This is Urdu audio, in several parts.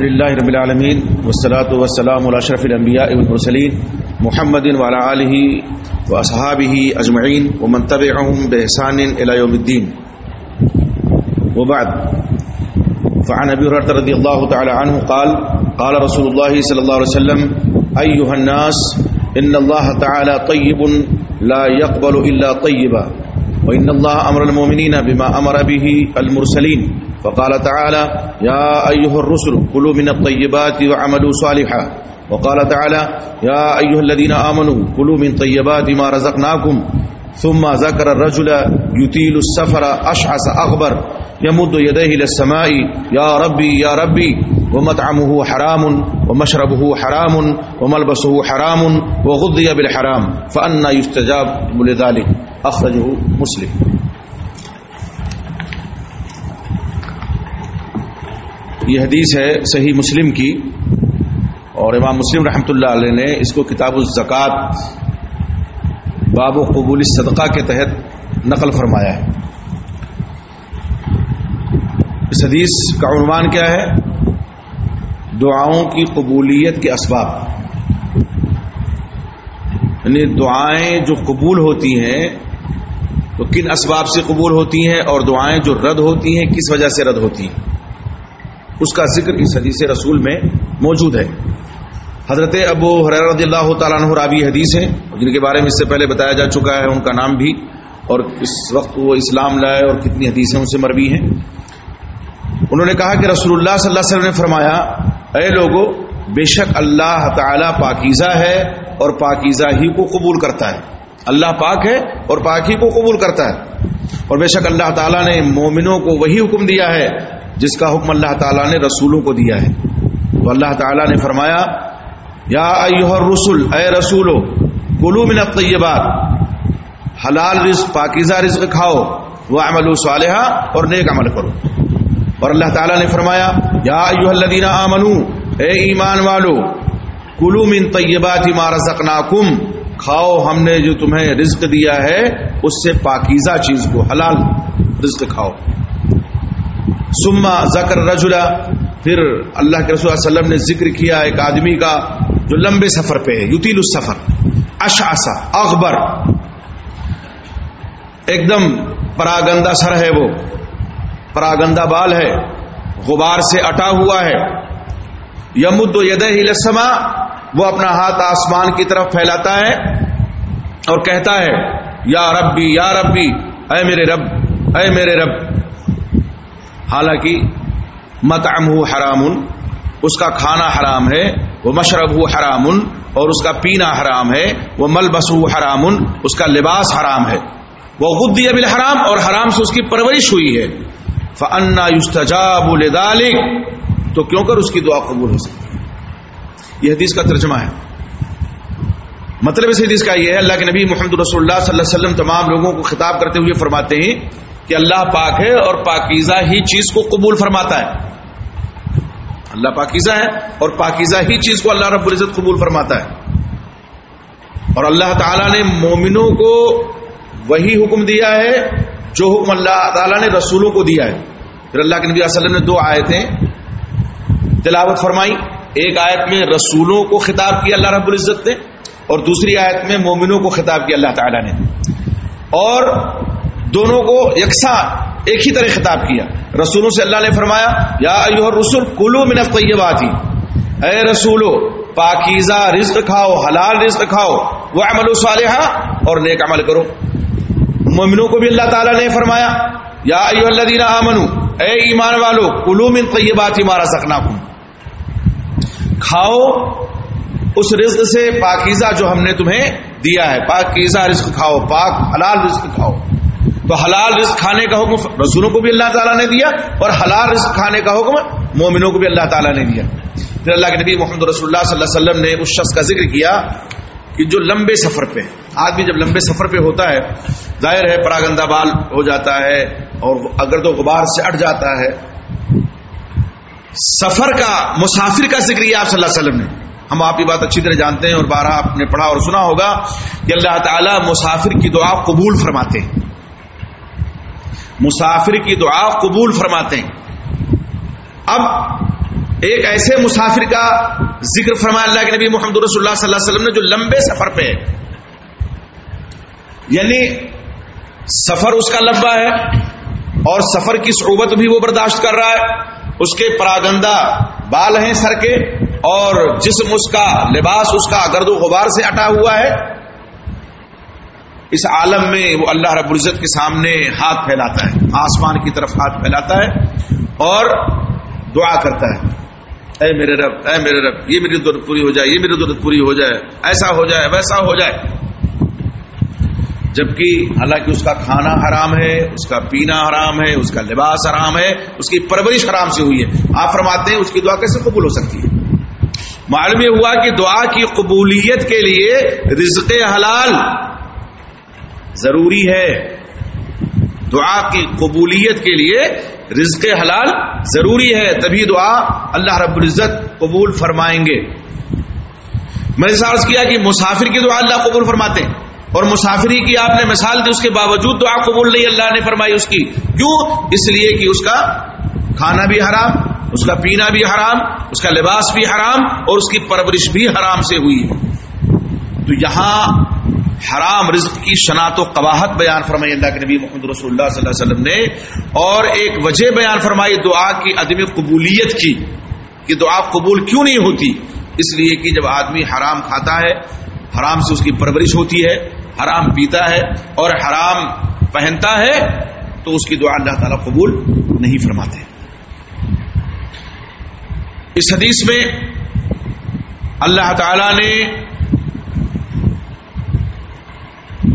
الحمد لله رب العالمين والصلاة والسلام على أشرف الأنبياء والمرسلين محمد وعلى آله وأصحابه أجمعين ومن تبعهم بإحسان إلى يوم الدين وبعد. فعن أبي هريرة رضي الله تعالى عنه قال قال رسول الله صلى الله عليه وسلم أيها الناس إن الله تعالى طيب لا يقبل إلا طيبا وإن الله أمر المؤمنين بما أمر به المرسلين فقال تعالى، يا أيها الرسل، كلوا من الطيبات وعملوا صالحا. وقال تعالى، يا أيها الذين آمنوا، كلوا من طيبات ما رزقناكم. ثم ذكر الرجل يطيل السفر أشعث أغبر، يمد يديه إلى السماء، يا ربي يا ربي، ومطعمه حرام، ومشربه حرام، وملبسه حرام، وغذي بالحرام. فأنا يستجاب لذلك. أخرجه مسلم. یہ حدیث ہے صحیح مسلم کی اور امام مسلم رحمۃ اللہ علیہ نے اس کو کتاب الزکوٰۃ باب و قبول صدقہ کے تحت نقل فرمایا ہے۔ اس حدیث کا عنوان کیا ہے؟ دعاؤں کی قبولیت کے اسباب۔ یعنی دعائیں جو قبول ہوتی ہیں تو کن اسباب سے قبول ہوتی ہیں اور دعائیں جو رد ہوتی ہیں، کس وجہ سے رد ہوتی ہیں؟ اس کا ذکر اس حدیث رسول میں موجود ہے۔ حضرت ابو حریر رضی اللہ تعالیٰ عنہ راوی حدیث ہیں، جن کے بارے میں اس سے پہلے بتایا جا چکا ہے، ان کا نام بھی اور اس وقت وہ اسلام لائے اور کتنی حدیثیں ان سے مروی ہیں۔ انہوں نے کہا کہ رسول اللہ صلی اللہ علیہ وسلم نے فرمایا، اے لوگوں بے شک اللہ تعالی پاکیزہ ہے اور پاکیزہ ہی کو قبول کرتا ہے۔ اللہ پاک ہے اور پاک ہی کو قبول کرتا ہے۔ اور بے شک اللہ تعالیٰ نے مومنوں کو وہی حکم دیا ہے جس کا حکم اللہ تعالیٰ نے رسولوں کو دیا ہے۔ تو اللہ تعالیٰ نے فرمایا، یا ایوہ اے رسولو، کلو من الطیبات، حلال رزق، پاکیزہ رزق کھاؤ وہ عمل صالحہ اور نیک عمل کرو۔ اور اللہ تعالیٰ نے فرمایا، یا ایوہ الذین آمنو، اے ایمان والو، کلو من طیبات ما رزقناکم، کھاؤ ہم نے جو تمہیں رزق دیا ہے، اس سے پاکیزہ چیز کو، حلال رزق کھاؤ۔ سما ذکر رجلا پھر اللہ کے رسول وسلم نے ذکر کیا ایک آدمی کا جو لمبے سفر پہ ہے یوتیل السفر اشاسا اخبر ایک دم پراگندہ سر ہے وہ، پراگندہ بال ہے، غبار سے اٹا ہوا ہے۔ یمد و ید لسما وہ اپنا ہاتھ آسمان کی طرف پھیلاتا ہے اور کہتا ہے، یا ربی یا ربی، اے میرے رب، اے میرے رب۔ حالانکہ متعم ہو حرام، اس کا کھانا حرام ہے، وہ مشرب ہو حرام، اور اس کا پینا حرام ہے، وہ ملبس ہو حرام، اس کا لباس حرام ہے۔ وہ غدی ابل حرام اور حرام سے اس کی پرورش ہوئی ہے۔ فنا یوستجاب تو کیوں کر اس کی دعا قبول ہو سکتی ہے؟ یہ حدیث کا ترجمہ ہے۔ مطلب اس حدیث کا یہ ہے، اللہ کے نبی محمد رسول اللہ صلی اللہ علیہ وسلم تمام لوگوں کو خطاب کرتے ہوئے فرماتے ہیں کہ اللہ پاک ہے اور پاکیزہ ہی چیز کو قبول فرماتا ہے۔ اللہ پاکیزہ ہے اور پاکیزہ ہی چیز کو اللہ رب العزت قبول فرماتا ہے۔ اور اللہ تعالیٰ نے مومنوں کو وہی حکم دیا ہے جو حکم اللہ تعالیٰ نے رسولوں کو دیا ہے۔ پھر اللہ کے نبی علیہ وسلم نے دو آیتیں تلاوت فرمائی۔ ایک آیت میں رسولوں کو خطاب کیا اللہ رب العزت نے اور دوسری آیت میں مومنوں کو خطاب کیا اللہ تعالیٰ نے۔ اور دونوں کو یکساں ایک ہی طرح خطاب کیا۔ رسولوں سے اللہ نے فرمایا، یا ایوہ الرسول کلو من الطیبات۔ اے رسولو، پاکیزہ رزق کھاؤ، حلال رزق کھاؤ وہ عمل صالحہ اور نیک عمل کرو۔ مومنوں کو بھی اللہ تعالیٰ نے فرمایا، یا ایوہ الذین آمنو اے ایمان والو کلو من طیبات ما رزقناکم۔ کھاؤ اس رزق سے پاکیزہ جو ہم نے تمہیں دیا ہے۔ پاکیزہ رزق کھاؤ، پاک حلال رزق کھاؤ۔ تو حلال رزق کھانے کا حکم رسولوں کو بھی اللہ تعالیٰ نے دیا اور حلال رزق کھانے کا حکم مومنوں کو بھی اللہ تعالیٰ نے دیا۔ پھر اللہ کے نبی محمد رسول اللہ صلی اللہ علیہ وسلم نے اس شخص کا ذکر کیا کہ جو لمبے سفر پہ، آدمی جب لمبے سفر پہ ہوتا ہے، ظاہر ہے پراگندہ بال ہو جاتا ہے اور اگر تو غبار سے اٹھ جاتا ہے۔ سفر کا، مسافر کا ذکر کیا آپ صلی اللہ علیہ وسلم نے۔ ہم آپ کی بات اچھی طرح جانتے ہیں اور بارہ آپ نے پڑھا اور سنا ہوگا کہ اللہ تعالیٰ مسافر کی دعا قبول فرماتے ہیں۔ مسافر کی دعا قبول فرماتے ہیں۔ اب ایک ایسے مسافر کا ذکر فرمایا اللہ کے نبی محمد رسول اللہ صلی اللہ علیہ وسلم نے جو لمبے سفر پہ ہے۔ یعنی سفر اس کا لمبا ہے اور سفر کی صعوبت بھی وہ برداشت کر رہا ہے۔ اس کے پراگندہ بال ہیں سر کے اور جسم اس کا، لباس اس کا گرد و غبار سے اٹا ہوا ہے۔ اس عالم میں وہ اللہ رب العزت کے سامنے ہاتھ پھیلاتا ہے، آسمان کی طرف ہاتھ پھیلاتا ہے اور دعا کرتا ہے۔ اے میرے رب، اے میرے رب، یہ میری ضرورت پوری ہو جائے، یہ میری ضرورت پوری ہو جائے، ایسا ہو جائے، ویسا ہو جائے۔ جبکہ حالانکہ اس کا کھانا حرام ہے، اس کا پینا حرام ہے، اس کا لباس حرام ہے، اس کی پرورش حرام سے ہوئی ہے۔ آپ فرماتے ہیں اس کی دعا کیسے قبول ہو سکتی ہے؟ معلوم یہ ہوا کہ دعا کی قبولیت کے لیے رزق حلال ضروری ہے۔ دعا کی قبولیت کے لیے رزق حلال ضروری ہے۔ تبھی دعا اللہ رب العزت قبول فرمائیں گے۔ میں نے سارس کیا کہ مسافر کی دعا اللہ قبول فرماتے ہیں۔ اور مسافری کی آپ نے مثال دی، اس کے باوجود دعا قبول نہیں، اللہ نے فرمائی اس کی۔ کیوں؟ اس لیے کہ اس کا کھانا بھی حرام، اس کا پینا بھی حرام، اس کا لباس بھی حرام اور اس کی پرورش بھی حرام سے ہوئی۔ تو یہاں حرام رزق کی شناخت و قواہت بیان فرمائی اللہ کے نبی محمد رسول اللہ صلی اللہ علیہ وسلم نے، اور ایک وجہ بیان فرمائی دعا کی عدم قبولیت کی، کہ دعا قبول کیوں نہیں ہوتی؟ اس لیے کہ جب آدمی حرام کھاتا ہے، حرام سے اس کی پرورش ہوتی ہے، حرام پیتا ہے، اور حرام پہنتا ہے، تو اس کی دعا اللہ تعالیٰ قبول نہیں فرماتے۔ اس حدیث میں اللہ تعالی نے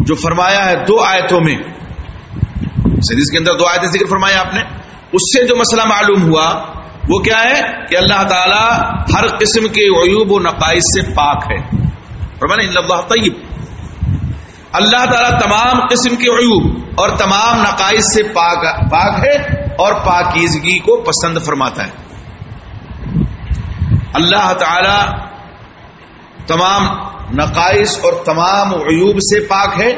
جو فرمایا ہے دو آیتوں میں۔ اس حدیث کے اندر دو آیتیں ذکر فرمایا آپ نے۔ اس سے جو مسئلہ معلوم ہوا، وہ کیا ہے؟ کہ اللہ تعالی ہر قسم کے عیوب و نقائص سے پاک ہے۔ اللہ طیب. اللہ تعالیٰ تمام قسم کے عیوب اور تمام نقائص سے پاک پاک ہے اور پاکیزگی کو پسند فرماتا ہے۔ اللہ تعالی تمام نقائص اور تمام عیوب سے پاک ہے،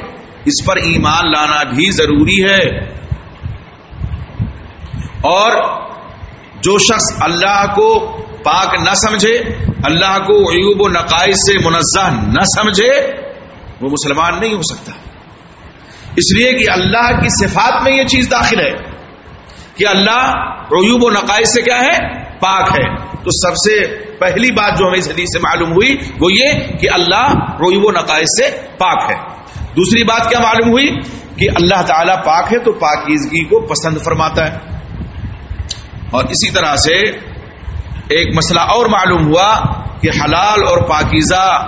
اس پر ایمان لانا بھی ضروری ہے۔ اور جو شخص اللہ کو پاک نہ سمجھے، اللہ کو عیوب و نقائص سے منزہ نہ سمجھے، وہ مسلمان نہیں ہو سکتا۔ اس لیے کہ اللہ کی صفات میں یہ چیز داخل ہے کہ اللہ عیوب و نقائص سے کیا ہے؟ پاک ہے۔ تو سب سے پہلی بات جو ہمیں اس حدیث سے معلوم ہوئی وہ یہ کہ اللہ عیوب و نقائص سے پاک ہے۔ دوسری بات کیا معلوم ہوئی کہ اللہ تعالی پاک ہے تو پاکیزگی کو پسند فرماتا ہے۔ اور اسی طرح سے ایک مسئلہ اور معلوم ہوا کہ حلال اور پاکیزہ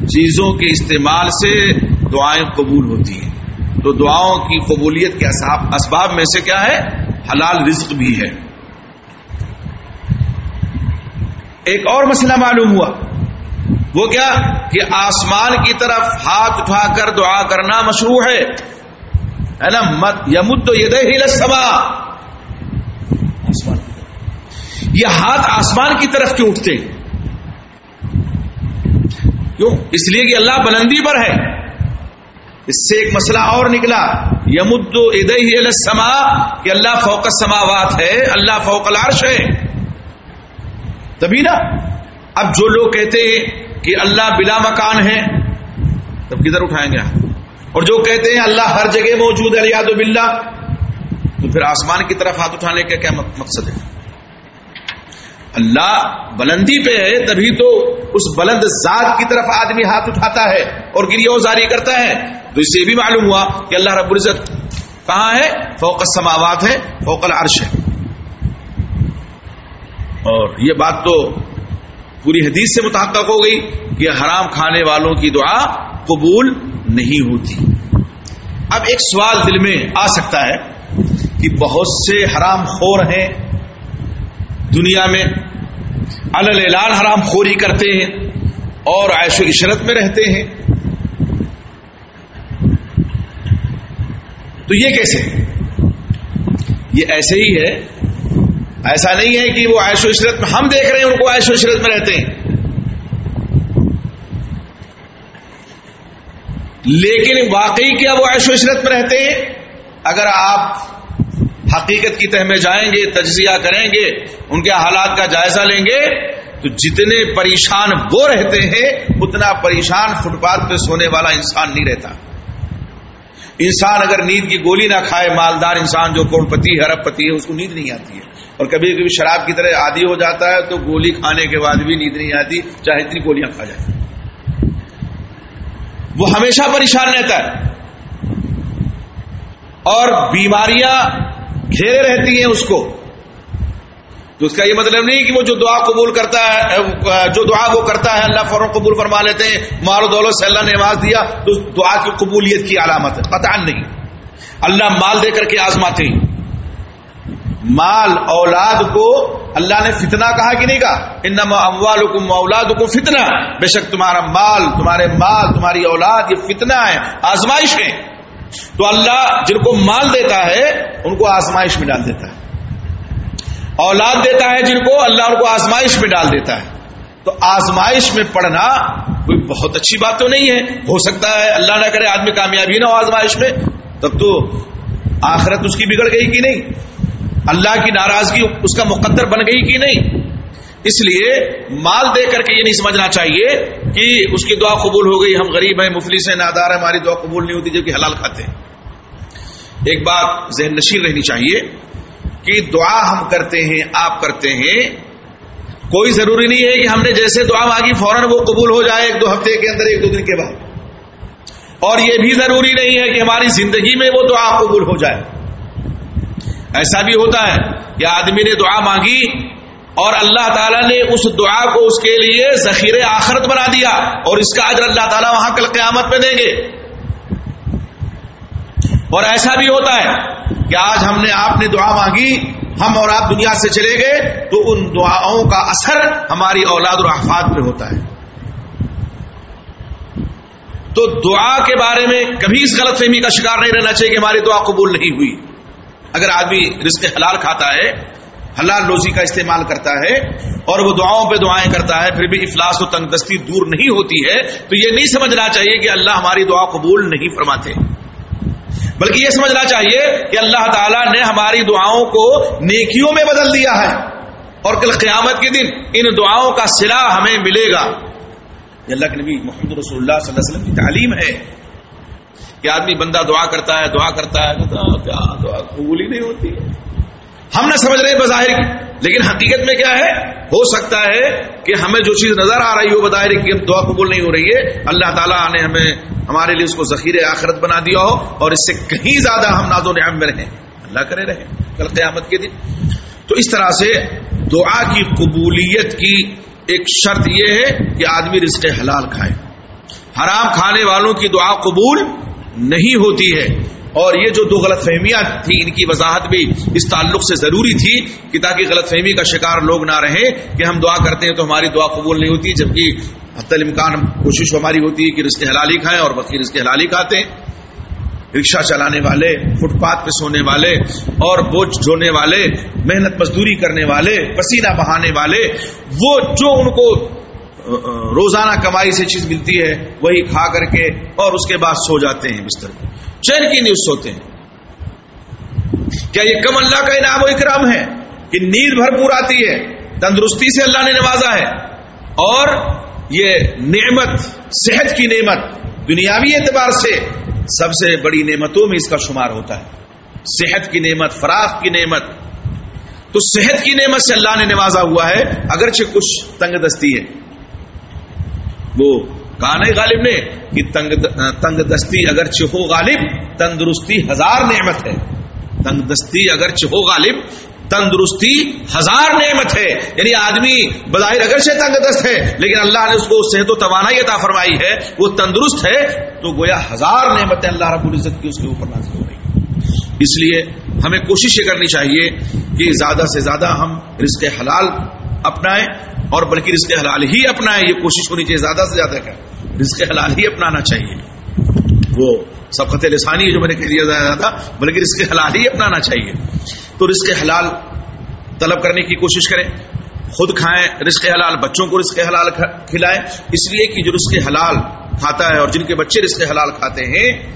چیزوں کے استعمال سے دعائیں قبول ہوتی ہیں۔ تو دعاؤں کی قبولیت کے اسباب میں سے کیا ہے؟ حلال رزق بھی ہے۔ ایک اور مسئلہ معلوم ہوا۔ وہ کیا کہ آسمان کی طرف ہاتھ اٹھا کر دعا کرنا مشروع ہے۔ نا؟ مت یمد یہ آسمان یہ ہاتھ آسمان کی طرف کیوں اٹھتے ہیں؟ کیوں؟ اس لیے کہ اللہ بلندی پر ہے۔ اس سے ایک مسئلہ اور نکلا۔ یمد ادئی سما کہ اللہ فوق سماوات ہے، اللہ فوق العرش ہے۔ تبھی نا، اب جو لوگ کہتے ہیں کہ اللہ بلا مکان ہے، تب کدھر اٹھائیں گے؟ اور جو کہتے ہیں اللہ ہر جگہ موجود ہے یاد بلّہ تو پھر آسمان کی طرف ہاتھ اٹھانے کا کیا مقصد ہے؟ اللہ بلندی پہ ہے، تبھی تو اس بلند ذات کی طرف آدمی ہاتھ اٹھاتا ہے اور گریا جاری کرتا ہے۔ تو اس سے بھی معلوم ہوا کہ اللہ رب العزت کہاں ہے؟ فوق سماوات ہے، فوق العرش ہے۔ اور یہ بات تو پوری حدیث سے متحقق ہو گئی کہ حرام کھانے والوں کی دعا قبول نہیں ہوتی۔ اب ایک سوال دل میں آ سکتا ہے کہ بہت سے حرام خور ہیں دنیا میں اعلان حرام خوری کرتے ہیں اور عیش و عشرت میں رہتے ہیں۔ تو یہ کیسے؟ یہ ایسے ہی ہے ایسا نہیں ہے کہ وہ عیش و عشرت میں ہم دیکھ رہے ہیں ان کو عیش و عشرت میں رہتے ہیں۔ لیکن واقعی کیا وہ عیش و عشرت میں رہتے ہیں؟ اگر آپ حقیقت کی تہ میں جائیں گے، تجزیہ کریں گے، ان کے حالات کا جائزہ لیں گے، تو جتنے پریشان وہ رہتے ہیں، اتنا پریشان فٹ پاتھ پہ سونے والا انسان نہیں رہتا۔ انسان اگر نیند کی گولی نہ کھائے، مالدار انسان جو کروڑ پتی ارب پتی ہے، اس کو نیند نہیں آتی ہے۔ اور کبھی کبھی شراب کی طرح عادی ہو جاتا ہے تو گولی کھانے کے بعد بھی نیند نہیں آتی، چاہے اتنی گولیاں کھا جائے۔ وہ ہمیشہ پریشان رہتا ہے۔ اور بیماریاں گھیرے رہتی ہیں اس کو۔ تو اس کا یہ مطلب نہیں کہ وہ جو دعا قبول کرتا ہے جو دعا وہ کرتا ہے، اللہ فروغ قبول فرما لیتے ہیں مال و دولت سے اللہ نے آواز دیا، تو دعا کی قبولیت کی علامت ہے۔ قطع نہیں۔ اللہ مال دے کر کے آزماتے ہیں۔ مال اولاد کو اللہ نے فتنہ کہا کہ نہیں کہا؟ ان اموال اولاد کو فتنہ۔ بے شک تمہارا مال، تمہارے مال، تمہاری اولاد، یہ فتنہ ہے، آزمائش ہے۔ تو اللہ جن کو مال دیتا ہے، ان کو آزمائش میں ڈال دیتا ہے۔ اولاد دیتا ہے جن کو، اللہ ان کو آزمائش میں ڈال دیتا ہے۔ تو آزمائش میں پڑھنا کوئی بہت اچھی بات تو نہیں ہے۔ ہو سکتا ہے اللہ نہ کرے آدمی کامیابی نہ ہو آزمائش میں۔ تب تو آخرت اس کی بگڑ گئی کہ نہیں؟ اللہ کی ناراضگی اس کا مقدر بن گئی کہ نہیں؟ اس لیے مال دے کر کے یہ نہیں سمجھنا چاہیے کہ اس کی دعا قبول ہو گئی، ہم غریب ہیں، مفلس ہیں، نادار ہیں، ہماری دعا قبول نہیں ہوتی جبکہ حلال کھاتے ہیں۔ ایک بات ذہن نشین رہنی چاہیے۔ کہ دعا ہم کرتے ہیں، آپ کرتے ہیں، کوئی ضروری نہیں ہے کہ ہم نے جیسے دعا مانگی فوراً وہ قبول ہو جائے ایک دو ہفتے کے اندر، ایک دو دن کے بعد۔ اور یہ بھی ضروری نہیں ہے کہ ہماری زندگی میں وہ دعا قبول ہو جائے۔ ایسا بھی ہوتا ہے کہ آدمی نے دعا مانگی اور اللہ تعالیٰ نے اس دعا کو اس کے لیے ذخیرے آخرت بنا دیا اور اس کا اجر اللہ تعالیٰ وہاں کل قیامت پہ دیں گے۔ اور ایسا بھی ہوتا ہے کہ آج ہم نے آپ نے دعا مانگی، ہم اور آپ دنیا سے چلے گئے، تو ان دعاؤں کا اثر ہماری اولاد اور احفاد پہ ہوتا ہے۔ تو دعا کے بارے میں کبھی اس غلط فہمی کا شکار نہیں رہنا چاہیے کہ ہماری دعا قبول نہیں ہوئی۔ اگر آدمی رزق حلال کھاتا ہے، حلال روزی کا استعمال کرتا ہے اور وہ دعاؤں پہ دعائیں کرتا ہے، پھر بھی افلاس و تنگ دستی دور نہیں ہوتی ہے، تو یہ نہیں سمجھنا چاہیے کہ اللہ ہماری دعا قبول نہیں فرماتے۔ بلکہ یہ سمجھنا چاہیے کہ اللہ تعالیٰ نے ہماری دعاؤں کو نیکیوں میں بدل دیا ہے۔ اور کل قیامت کے دن ان دعاؤں کا سلا ہمیں ملے گا۔ یہ اللہ کے نبی محمد رسول اللہ صلی اللہ علیہ وسلم کی تعلیم ہے۔ کہ آدمی بندہ دعا کرتا ہے، دعا کرتا ہے کیا دعا قبول ہی نہیں ہوتی ہم نہ سمجھ رہے بظاہر کی۔ لیکن حقیقت میں کیا ہے؟ ہو سکتا ہے کہ ہمیں جو چیز نظر آ رہی ہو بظاہر کی دعا قبول نہیں ہو رہی ہے۔ اللہ تعالیٰ نے ہمیں، ہمارے لیے اس کو ذخیرے آخرت بنا دیا ہو اور اس سے کہیں زیادہ ہم ناز و نعم میں رہیں۔ اللہ کرے رہے کل قیامت کے دن۔ تو اس طرح سے دعا کی قبولیت کی ایک شرط یہ ہے کہ آدمی رزق حلال کھائے۔ حرام کھانے والوں کی دعا قبول نہیں ہوتی ہے۔ اور یہ جو دو غلط فہمیاں تھیں، ان کی وضاحت بھی اس تعلق سے ضروری تھی کہ تاکہ غلط فہمی کا شکار لوگ نہ رہیں کہ ہم دعا کرتے ہیں تو ہماری دعا قبول نہیں ہوتی، جبکہ حت الامکان کوشش ہماری ہوتی ہے کہ رزق حلالی کھائیں اور بقیر رزق حلالی کھاتے ہیں۔ رکشہ چلانے والے، فٹ پاتھ پہ سونے والے اور بوجھ ڈھونے والے، محنت مزدوری کرنے والے، پسینہ بہانے والے، وہ جو ان کو روزانہ کمائی سے چیز ملتی ہے، وہی کھا کر کے اور اس کے بعد سو جاتے ہیں بستر میں چین کی نیوز سوتے ہیں۔ کیا یہ کم اللہ کا انعام و اکرام ہے کہ نیند بھرپور آتی ہے، تندرستی سے اللہ نے نوازا ہے؟ اور یہ نعمت، صحت کی نعمت دنیاوی اعتبار سے سب سے بڑی نعمتوں میں اس کا شمار ہوتا ہے۔ صحت کی نعمت، فراخ کی نعمت۔ تو صحت کی نعمت سے اللہ نے نوازا ہوا ہے، اگرچہ کچھ تنگ دستی ہے۔ وہ کہا نہیں غالب نے کہ تنگ تنگ دستی اگر چہو غالب، تندرستی ہزار نعمت ہے۔ تنگ دستی اگر چہو غالب، تندرستی ہزار نعمت ہے۔ یعنی آدمی بظاہر اگر سے تنگ دست ہے، لیکن اللہ نے اس کو صحت و توانائی عطا فرمائی ہے، وہ تندرست ہے، تو گویا ہزار نعمتیں اللہ رب العزت کی اس کے اوپر نازل ہو گئی اس لیے ہمیں کوشش یہ کرنی چاہیے کہ زیادہ سے زیادہ ہم رزق حلال اپنائیں اور بلکہ رزق حلال ہی اپنائیں، یہ کوشش ہونی چاہیے، زیادہ سے زیادہ کیا رزق حلال ہی اپنانا چاہیے۔ وہ سبقت لسانی جو میں نے کہہ دیا تھا بلکہ رزق حلال ہی اپنانا چاہیے۔ تو رزق حلال طلب کرنے کی کوشش کریں، خود کھائیں، رزق حلال بچوں کو رزق حلال کھلائیں۔ اس لیے کہ جو رزق حلال کھاتا ہے اور جن کے بچے رزق حلال کھاتے ہیں،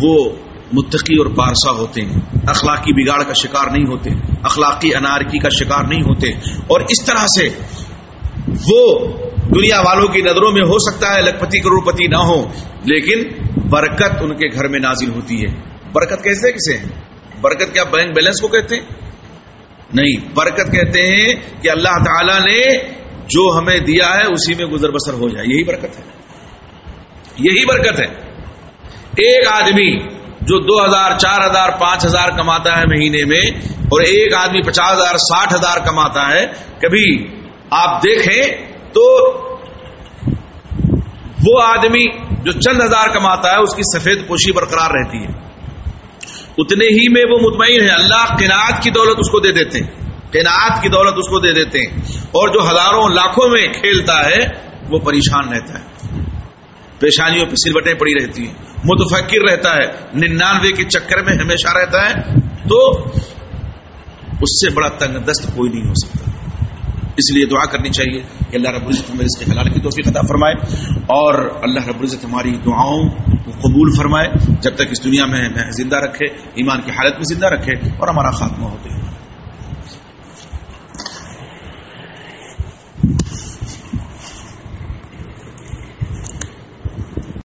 وہ متقی اور پارسا ہوتے ہیں۔ اخلاقی بگاڑ کا شکار نہیں ہوتے، اخلاقی انارکی کا شکار نہیں ہوتے۔ اور اس طرح سے وہ دنیا والوں کی نظروں میں ہو سکتا ہے لکھپتی کروڑ پتی نہ ہو، لیکن برکت ان کے گھر میں نازل ہوتی ہے۔ برکت کیسے کسے ہیں؟ برکت کیا بینک بیلنس کو کہتے ہیں؟ نہیں، برکت کہتے ہیں کہ اللہ تعالی نے جو ہمیں دیا ہے، اسی میں گزر بسر ہو جائے۔ یہی برکت ہے۔ یہی برکت ہے۔ ایک آدمی جو دو ہزار، چار ہزار، پانچ ہزار کماتا ہے مہینے میں، اور ایک آدمی پچاس ہزار، ساٹھ ہزار کماتا ہے، کبھی آپ دیکھیں تو وہ آدمی جو چند ہزار کماتا ہے، اس کی سفید پوشی برقرار رہتی ہے۔ اتنے ہی میں وہ مطمئن ہے۔ اللہ قناعت کی دولت اس کو دے دیتے ہیں۔ قناعت کی دولت اس کو دے دیتے ہیں۔ اور جو ہزاروں لاکھوں میں کھیلتا ہے، وہ پریشان رہتا ہے۔ پیشانیوں پہ سلوٹیں پڑی رہتی ہیں۔ متفکر رہتا ہے۔ ننانوے کے چکر میں ہمیشہ رہتا ہے۔ تو اس سے بڑا تنگ دست کوئی نہیں ہو سکتا۔ اس لیے دعا کرنی چاہیے کہ اللہ رب العزت ہمیں اس کے حلال کی توفیق عطا فرمائے اور اللہ رب العزت ہماری دعاؤں کو قبول فرمائے جب تک اس دنیا میں زندہ رکھے، ایمان کی حالت میں زندہ رکھے اور ہمارا خاتمہ ہوتے ہیں